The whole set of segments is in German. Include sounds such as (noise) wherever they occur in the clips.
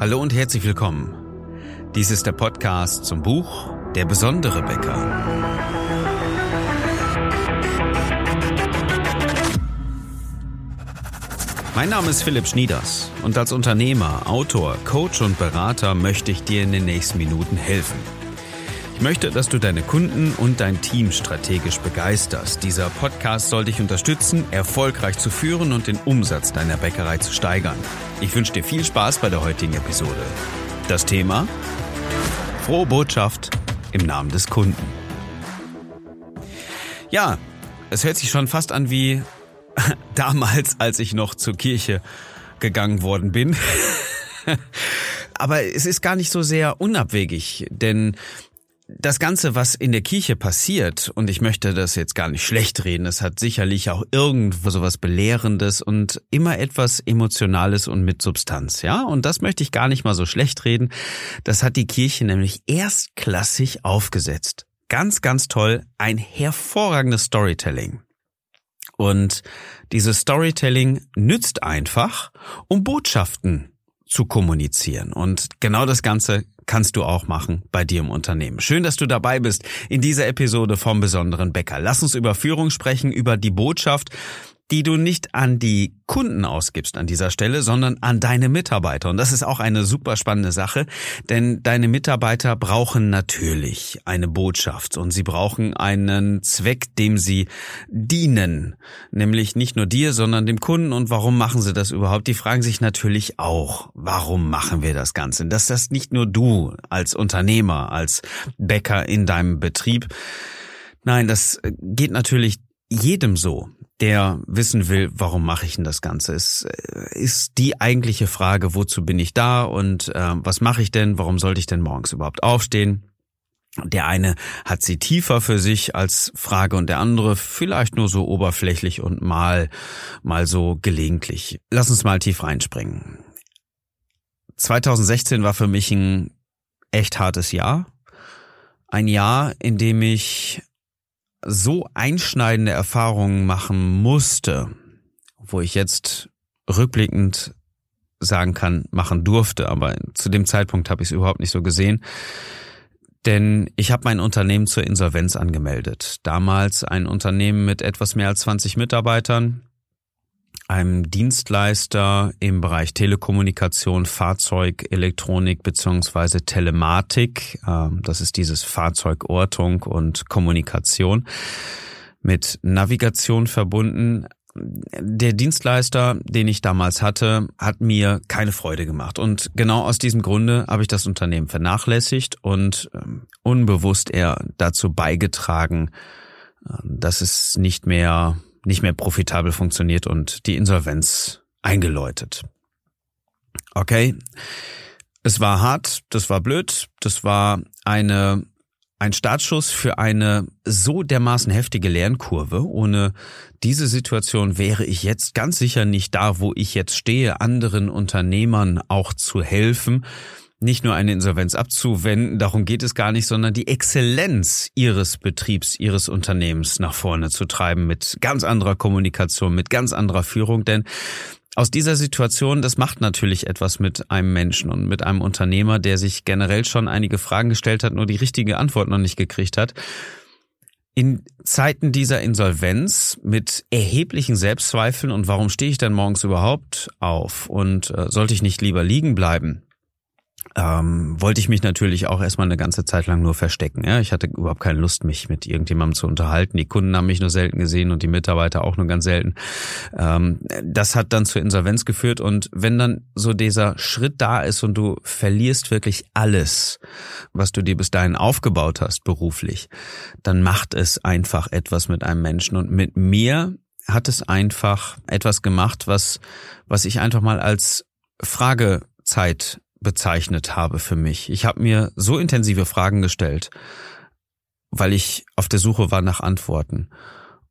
Hallo und herzlich willkommen. Dies ist der Podcast zum Buch Der besondere Bäcker. Mein Name ist Philipp Schnieders und als Unternehmer, Autor, Coach und Berater möchte ich dir in den nächsten Minuten helfen. Ich möchte, dass du deine Kunden und dein Team strategisch begeisterst. Dieser Podcast soll dich unterstützen, erfolgreich zu führen und den Umsatz deiner Bäckerei zu steigern. Ich wünsche dir viel Spaß bei der heutigen Episode. Das Thema? Frohe Botschaft im Namen des Kunden. Ja, es hört sich schon fast an wie (laughs) damals, als ich noch zur Kirche gegangen worden bin. (laughs) Aber es ist gar nicht so sehr unabwegig, denn das Ganze, was in der Kirche passiert, und ich möchte das jetzt gar nicht schlecht reden, es hat sicherlich auch irgendwo sowas Belehrendes und immer etwas Emotionales und mit Substanz, ja? Und das möchte ich gar nicht mal so schlecht reden. Das hat die Kirche nämlich erstklassig aufgesetzt. Ganz, ganz toll. Ein hervorragendes Storytelling. Und dieses Storytelling nützt einfach, um Botschaften zu kommunizieren. Und genau das Ganze kannst du auch machen bei dir im Unternehmen. Schön, dass du dabei bist in dieser Episode vom besonderen Bäcker. Lass uns über Führung sprechen, über die Botschaft, die du nicht an die Kunden ausgibst an dieser Stelle, sondern an deine Mitarbeiter. Und das ist auch eine super spannende Sache, denn deine Mitarbeiter brauchen natürlich eine Botschaft und sie brauchen einen Zweck, dem sie dienen. Nämlich nicht nur dir, sondern dem Kunden. Und warum machen sie das überhaupt? Die fragen sich natürlich auch, warum machen wir das Ganze? Dass das nicht nur du als Unternehmer, als Bäcker in deinem Betrieb Nein, das geht natürlich jedem so der wissen will, warum mache ich denn das Ganze? Es äh, ist die eigentliche Frage, wozu bin ich da und äh, was mache ich denn? Warum sollte ich denn morgens überhaupt aufstehen? Der eine hat sie tiefer für sich als Frage und der andere vielleicht nur so oberflächlich und mal, mal so gelegentlich. Lass uns mal tief reinspringen. 2016 war für mich ein echt hartes Jahr. Ein Jahr, in dem ich so einschneidende Erfahrungen machen musste, wo ich jetzt rückblickend sagen kann, machen durfte, aber zu dem Zeitpunkt habe ich es überhaupt nicht so gesehen. Denn ich habe mein Unternehmen zur Insolvenz angemeldet. Damals ein Unternehmen mit etwas mehr als 20 Mitarbeitern, einem Dienstleister im Bereich Telekommunikation, Fahrzeug, Elektronik beziehungsweise Telematik. Ähm, das ist dieses Fahrzeugortung und Kommunikation mit Navigation verbunden. Der Dienstleister, den ich damals hatte, hat mir keine Freude gemacht. Und genau aus diesem Grunde habe ich das Unternehmen vernachlässigt und ähm, unbewusst eher dazu beigetragen, äh, dass es nicht mehr nicht mehr profitabel funktioniert und die Insolvenz eingeläutet. Okay, es war hart, das war blöd, das war eine ein Startschuss für eine so dermaßen heftige Lernkurve. Ohne diese Situation wäre ich jetzt ganz sicher nicht da, wo ich jetzt stehe, anderen Unternehmern auch zu helfen nicht nur eine Insolvenz abzuwenden, darum geht es gar nicht, sondern die Exzellenz ihres Betriebs, ihres Unternehmens nach vorne zu treiben mit ganz anderer Kommunikation, mit ganz anderer Führung, denn aus dieser Situation, das macht natürlich etwas mit einem Menschen und mit einem Unternehmer, der sich generell schon einige Fragen gestellt hat, nur die richtige Antwort noch nicht gekriegt hat. In Zeiten dieser Insolvenz mit erheblichen Selbstzweifeln und warum stehe ich denn morgens überhaupt auf und äh, sollte ich nicht lieber liegen bleiben? Ähm, wollte ich mich natürlich auch erstmal eine ganze Zeit lang nur verstecken. Ja? Ich hatte überhaupt keine Lust, mich mit irgendjemandem zu unterhalten. Die Kunden haben mich nur selten gesehen und die Mitarbeiter auch nur ganz selten. Ähm, das hat dann zur Insolvenz geführt und wenn dann so dieser Schritt da ist und du verlierst wirklich alles, was du dir bis dahin aufgebaut hast beruflich, dann macht es einfach etwas mit einem Menschen und mit mir hat es einfach etwas gemacht, was, was ich einfach mal als Fragezeit bezeichnet habe für mich. Ich habe mir so intensive Fragen gestellt, weil ich auf der Suche war nach Antworten.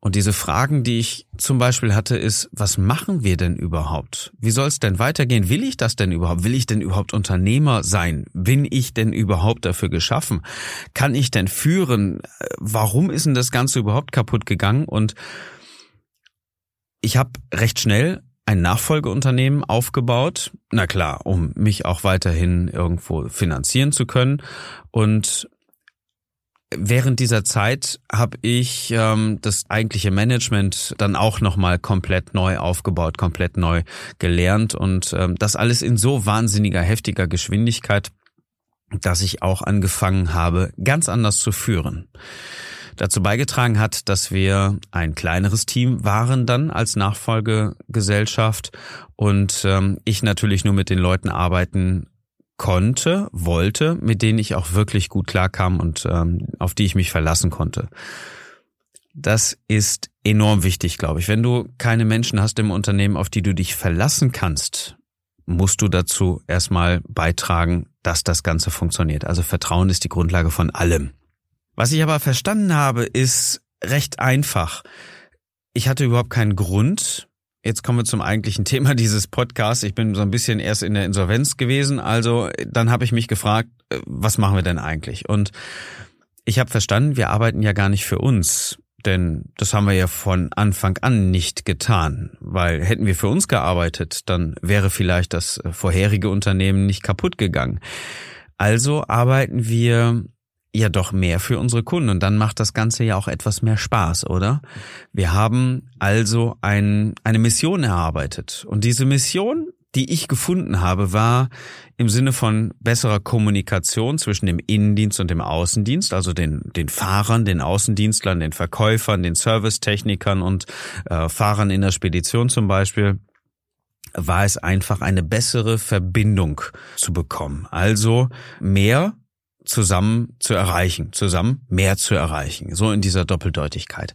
Und diese Fragen, die ich zum Beispiel hatte, ist, was machen wir denn überhaupt? Wie soll es denn weitergehen? Will ich das denn überhaupt? Will ich denn überhaupt Unternehmer sein? Bin ich denn überhaupt dafür geschaffen? Kann ich denn führen? Warum ist denn das Ganze überhaupt kaputt gegangen? Und ich habe recht schnell ein Nachfolgeunternehmen aufgebaut. Na klar, um mich auch weiterhin irgendwo finanzieren zu können. Und während dieser Zeit habe ich ähm, das eigentliche Management dann auch nochmal komplett neu aufgebaut, komplett neu gelernt und ähm, das alles in so wahnsinniger, heftiger Geschwindigkeit, dass ich auch angefangen habe, ganz anders zu führen dazu beigetragen hat, dass wir ein kleineres Team waren dann als Nachfolgegesellschaft und ähm, ich natürlich nur mit den Leuten arbeiten konnte, wollte, mit denen ich auch wirklich gut klarkam und ähm, auf die ich mich verlassen konnte. Das ist enorm wichtig, glaube ich. Wenn du keine Menschen hast im Unternehmen, auf die du dich verlassen kannst, musst du dazu erstmal beitragen, dass das Ganze funktioniert. Also Vertrauen ist die Grundlage von allem. Was ich aber verstanden habe, ist recht einfach. Ich hatte überhaupt keinen Grund. Jetzt kommen wir zum eigentlichen (laughs) Thema dieses Podcasts. Ich bin so ein bisschen erst in der Insolvenz gewesen. Also dann habe ich mich gefragt, äh, was machen wir denn eigentlich? Und ich habe verstanden, wir arbeiten ja gar nicht für uns. Denn das haben wir ja von Anfang an nicht getan. Weil hätten wir für uns gearbeitet, dann wäre vielleicht das vorherige Unternehmen nicht kaputt gegangen. Also arbeiten wir ja doch mehr für unsere Kunden und dann macht das Ganze ja auch etwas mehr Spaß, oder? Wir haben also ein, eine Mission erarbeitet und diese Mission, die ich gefunden habe, war im Sinne von besserer Kommunikation zwischen dem Innendienst und dem Außendienst, also den, den Fahrern, den Außendienstlern, den Verkäufern, den Servicetechnikern und äh, Fahrern in der Spedition zum Beispiel war es einfach eine bessere Verbindung zu bekommen. Also mehr zusammen zu erreichen, zusammen mehr zu erreichen, so in dieser Doppeldeutigkeit.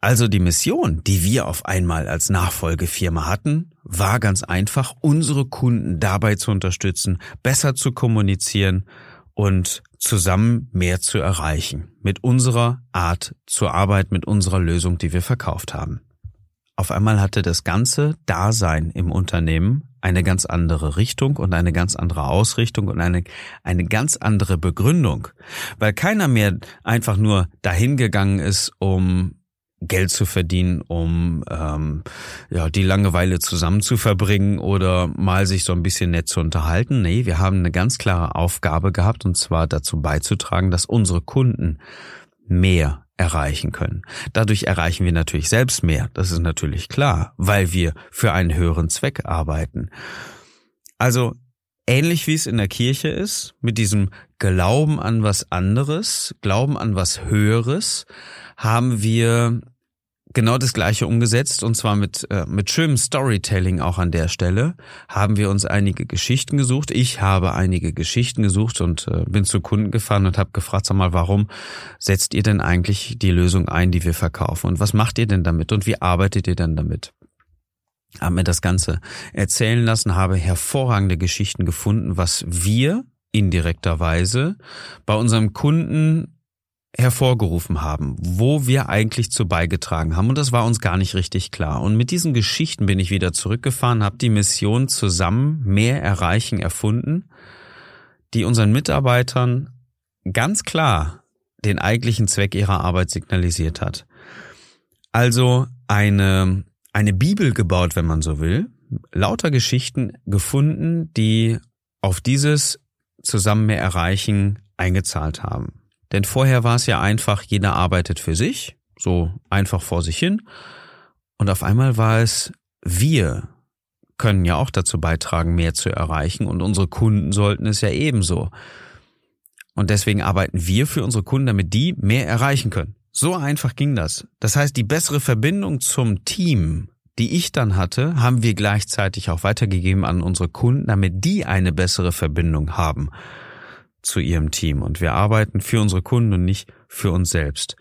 Also die Mission, die wir auf einmal als Nachfolgefirma hatten, war ganz einfach, unsere Kunden dabei zu unterstützen, besser zu kommunizieren und zusammen mehr zu erreichen mit unserer Art zur Arbeit, mit unserer Lösung, die wir verkauft haben. Auf einmal hatte das ganze Dasein im Unternehmen eine ganz andere Richtung und eine ganz andere Ausrichtung und eine, eine ganz andere Begründung, weil keiner mehr einfach nur dahin gegangen ist, um Geld zu verdienen, um ähm, ja die Langeweile zusammen zu verbringen oder mal sich so ein bisschen nett zu unterhalten. Nee, wir haben eine ganz klare Aufgabe gehabt und zwar dazu beizutragen, dass unsere Kunden mehr erreichen können. Dadurch erreichen wir natürlich selbst mehr, das ist natürlich klar, weil wir für einen höheren Zweck arbeiten. Also ähnlich wie es in der Kirche ist, mit diesem Glauben an was anderes, Glauben an was Höheres, haben wir genau das gleiche umgesetzt und zwar mit äh, mit schönem Storytelling auch an der Stelle haben wir uns einige Geschichten gesucht. Ich habe einige Geschichten gesucht und äh, bin zu Kunden gefahren und habe gefragt, sag mal, warum setzt ihr denn eigentlich die Lösung ein, die wir verkaufen und was macht ihr denn damit und wie arbeitet ihr denn damit? Haben mir das Ganze erzählen lassen, habe hervorragende Geschichten gefunden, was wir indirekterweise bei unserem Kunden hervorgerufen haben, wo wir eigentlich zu beigetragen haben. Und das war uns gar nicht richtig klar. Und mit diesen Geschichten bin ich wieder zurückgefahren, habe die Mission zusammen mehr erreichen erfunden, die unseren Mitarbeitern ganz klar den eigentlichen Zweck ihrer Arbeit signalisiert hat. Also eine, eine Bibel gebaut, wenn man so will, lauter Geschichten gefunden, die auf dieses zusammen mehr erreichen eingezahlt haben. Denn vorher war es ja einfach, jeder arbeitet für sich, so einfach vor sich hin. Und auf einmal war es, wir können ja auch dazu beitragen, mehr zu erreichen und unsere Kunden sollten es ja ebenso. Und deswegen arbeiten wir für unsere Kunden, damit die mehr erreichen können. So einfach ging das. Das heißt, die bessere Verbindung zum Team, die ich dann hatte, haben wir gleichzeitig auch weitergegeben an unsere Kunden, damit die eine bessere Verbindung haben zu ihrem Team und wir arbeiten für unsere Kunden und nicht für uns selbst.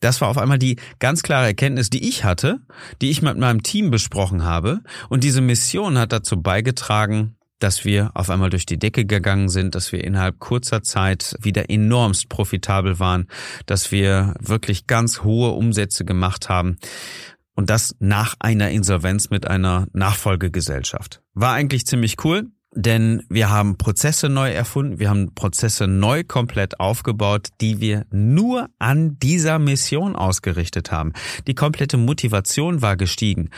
Das war auf einmal die ganz klare Erkenntnis, die ich hatte, die ich mit meinem Team besprochen habe und diese Mission hat dazu beigetragen, dass wir auf einmal durch die Decke gegangen sind, dass wir innerhalb kurzer Zeit wieder enormst profitabel waren, dass wir wirklich ganz hohe Umsätze gemacht haben. Und das nach einer Insolvenz mit einer Nachfolgegesellschaft. War eigentlich ziemlich cool denn wir haben Prozesse neu erfunden, wir haben Prozesse neu komplett aufgebaut, die wir nur an dieser Mission ausgerichtet haben. Die komplette Motivation war gestiegen.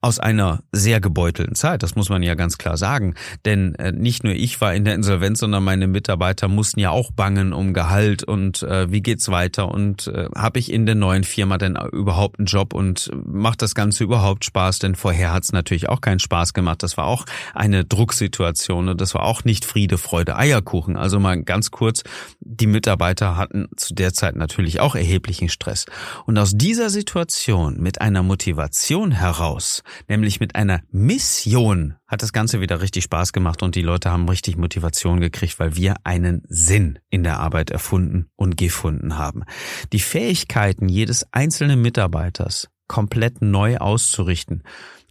Aus einer sehr gebeutelten Zeit, das muss man ja ganz klar sagen. Denn äh, nicht nur ich war in der Insolvenz, sondern meine Mitarbeiter mussten ja auch bangen um Gehalt und äh, wie geht's weiter und äh, habe ich in der neuen Firma denn überhaupt einen Job und macht das Ganze überhaupt Spaß? Denn vorher hat's natürlich auch keinen Spaß gemacht. Das war auch eine Drucksituation und das war auch nicht Friede, Freude, Eierkuchen. Also mal ganz kurz, die Mitarbeiter hatten zu der Zeit natürlich auch erheblichen Stress. Und aus dieser Situation mit einer Motivation heraus nämlich mit einer Mission hat das Ganze wieder richtig Spaß gemacht und die Leute haben richtig Motivation gekriegt, weil wir einen Sinn in der Arbeit erfunden und gefunden haben. Die Fähigkeiten jedes einzelnen Mitarbeiters komplett neu auszurichten,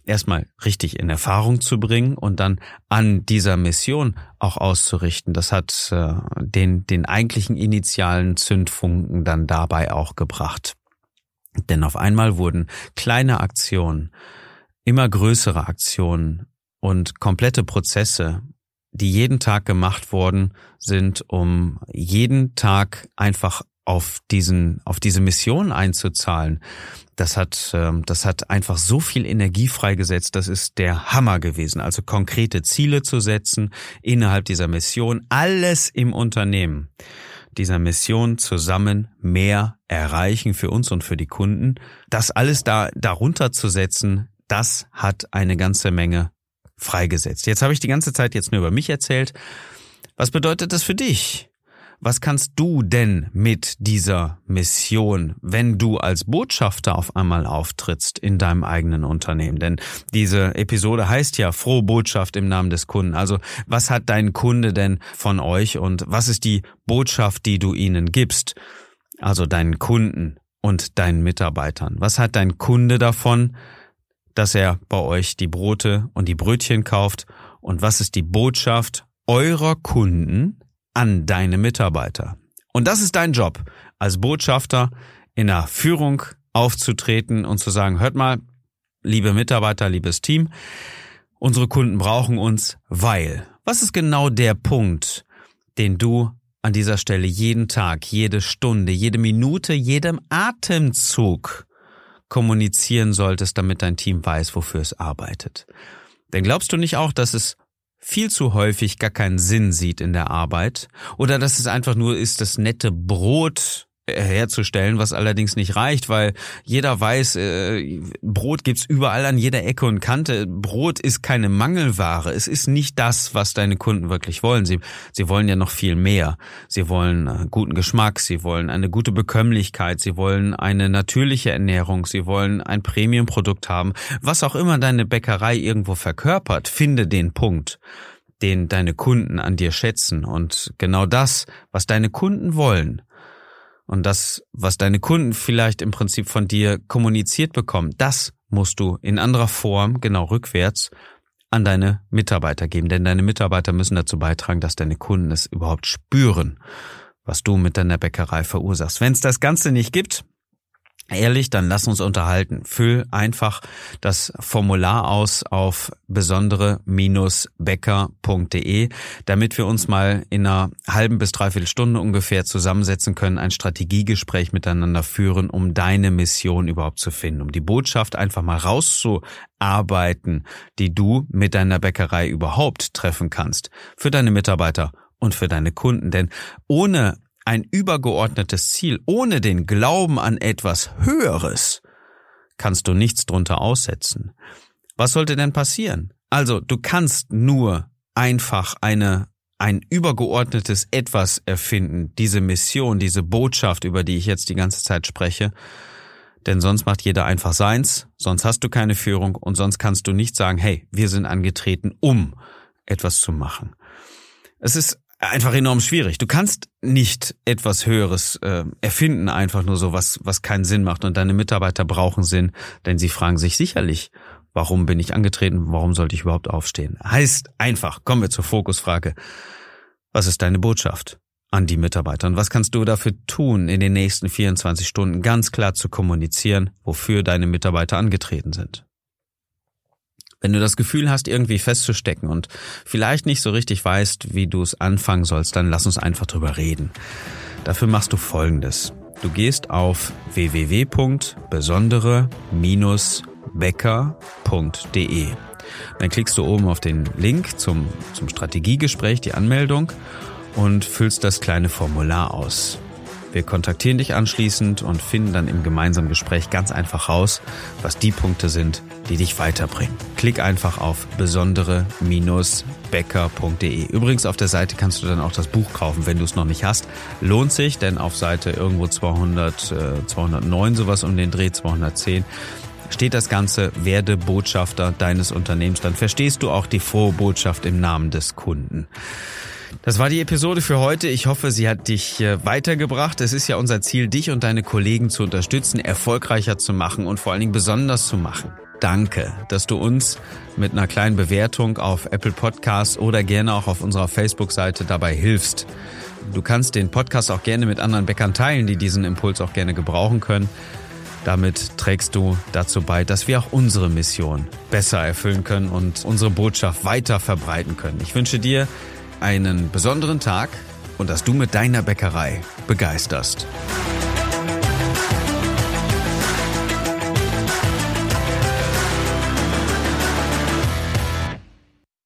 erstmal richtig in Erfahrung zu bringen und dann an dieser Mission auch auszurichten. Das hat äh, den, den eigentlichen initialen Zündfunken dann dabei auch gebracht. Denn auf einmal wurden kleine Aktionen immer größere Aktionen und komplette Prozesse, die jeden Tag gemacht worden sind, um jeden Tag einfach auf diesen, auf diese Mission einzuzahlen. Das hat, ähm, das hat einfach so viel Energie freigesetzt. Das ist der Hammer gewesen. Also konkrete Ziele zu setzen innerhalb dieser Mission. Alles im Unternehmen dieser Mission zusammen mehr erreichen für uns und für die Kunden. Das alles da, darunter zu setzen, das hat eine ganze Menge freigesetzt. Jetzt habe ich die ganze Zeit jetzt nur über mich erzählt. Was bedeutet das für dich? Was kannst du denn mit dieser Mission, wenn du als Botschafter auf einmal auftrittst in deinem eigenen Unternehmen? Denn diese Episode heißt ja frohe Botschaft im Namen des Kunden. Also was hat dein Kunde denn von euch und was ist die Botschaft, die du ihnen gibst? Also deinen Kunden und deinen Mitarbeitern. Was hat dein Kunde davon, dass er bei euch die Brote und die Brötchen kauft und was ist die Botschaft eurer Kunden an deine Mitarbeiter. Und das ist dein Job, als Botschafter in der Führung aufzutreten und zu sagen, hört mal, liebe Mitarbeiter, liebes Team, unsere Kunden brauchen uns, weil. Was ist genau der Punkt, den du an dieser Stelle jeden Tag, jede Stunde, jede Minute, jedem Atemzug kommunizieren solltest, damit dein Team weiß, wofür es arbeitet. Denn glaubst du nicht auch, dass es viel zu häufig gar keinen Sinn sieht in der Arbeit oder dass es einfach nur ist, das nette Brot herzustellen, was allerdings nicht reicht, weil jeder weiß, äh, Brot gibt's überall an jeder Ecke und Kante. Brot ist keine Mangelware. Es ist nicht das, was deine Kunden wirklich wollen. Sie, sie wollen ja noch viel mehr. Sie wollen äh, guten Geschmack, sie wollen eine gute Bekömmlichkeit, sie wollen eine natürliche Ernährung, sie wollen ein Premiumprodukt haben. Was auch immer deine Bäckerei irgendwo verkörpert, finde den Punkt den deine Kunden an dir schätzen. Und genau das, was deine Kunden wollen, und das, was deine Kunden vielleicht im Prinzip von dir kommuniziert bekommen, das musst du in anderer Form, genau rückwärts, an deine Mitarbeiter geben. Denn deine Mitarbeiter müssen dazu beitragen, dass deine Kunden es überhaupt spüren, was du mit deiner Bäckerei verursachst. Wenn es das Ganze nicht gibt, Ehrlich, dann lass uns unterhalten. Füll einfach das Formular aus auf besondere-becker.de, damit wir uns mal in einer halben bis dreiviertel Stunde ungefähr zusammensetzen können, ein Strategiegespräch miteinander führen, um deine Mission überhaupt zu finden, um die Botschaft einfach mal rauszuarbeiten, die du mit deiner Bäckerei überhaupt treffen kannst, für deine Mitarbeiter und für deine Kunden. Denn ohne ein übergeordnetes Ziel, ohne den Glauben an etwas Höheres, kannst du nichts drunter aussetzen. Was sollte denn passieren? Also, du kannst nur einfach eine ein übergeordnetes etwas erfinden, diese Mission, diese Botschaft, über die ich jetzt die ganze Zeit spreche, denn sonst macht jeder einfach seins, sonst hast du keine Führung und sonst kannst du nicht sagen, hey, wir sind angetreten, um etwas zu machen. Es ist einfach enorm schwierig. Du kannst nicht etwas Höheres äh, erfinden, einfach nur so was, was keinen Sinn macht. Und deine Mitarbeiter brauchen Sinn, denn sie fragen sich sicherlich, warum bin ich angetreten, warum sollte ich überhaupt aufstehen? Heißt einfach, kommen wir zur Fokusfrage. Was ist deine Botschaft an die Mitarbeiter? Und was kannst du dafür tun, in den nächsten 24 Stunden ganz klar zu kommunizieren, wofür deine Mitarbeiter angetreten sind? Wenn du das Gefühl hast, irgendwie festzustecken und vielleicht nicht so richtig weißt, wie du es anfangen sollst, dann lass uns einfach drüber reden. Dafür machst du Folgendes. Du gehst auf www.besondere- becker.de. Dann klickst du oben auf den Link zum, zum Strategiegespräch, die Anmeldung und füllst das kleine Formular aus. Wir kontaktieren dich anschließend und finden dann im gemeinsamen Gespräch ganz einfach raus, was die Punkte sind, die dich weiterbringen. Klick einfach auf besondere-becker.de. Übrigens auf der Seite kannst du dann auch das Buch kaufen, wenn du es noch nicht hast. Lohnt sich, denn auf Seite irgendwo 200, äh, 209 sowas um den Dreh 210 steht das Ganze, werde Botschafter deines Unternehmens. Dann verstehst du auch die frohe Botschaft im Namen des Kunden. Das war die Episode für heute. Ich hoffe, sie hat dich äh, weitergebracht. Es ist ja unser Ziel, dich und deine Kollegen zu unterstützen, erfolgreicher zu machen und vor allen Dingen besonders zu machen. Danke, dass du uns mit einer kleinen Bewertung auf Apple Podcasts oder gerne auch auf unserer Facebook-Seite dabei hilfst. Du kannst den Podcast auch gerne mit anderen Bäckern teilen, die diesen Impuls auch gerne gebrauchen können. Damit trägst du dazu bei, dass wir auch unsere Mission besser erfüllen können und unsere Botschaft weiter verbreiten können. Ich wünsche dir einen besonderen Tag und dass du mit deiner Bäckerei begeisterst.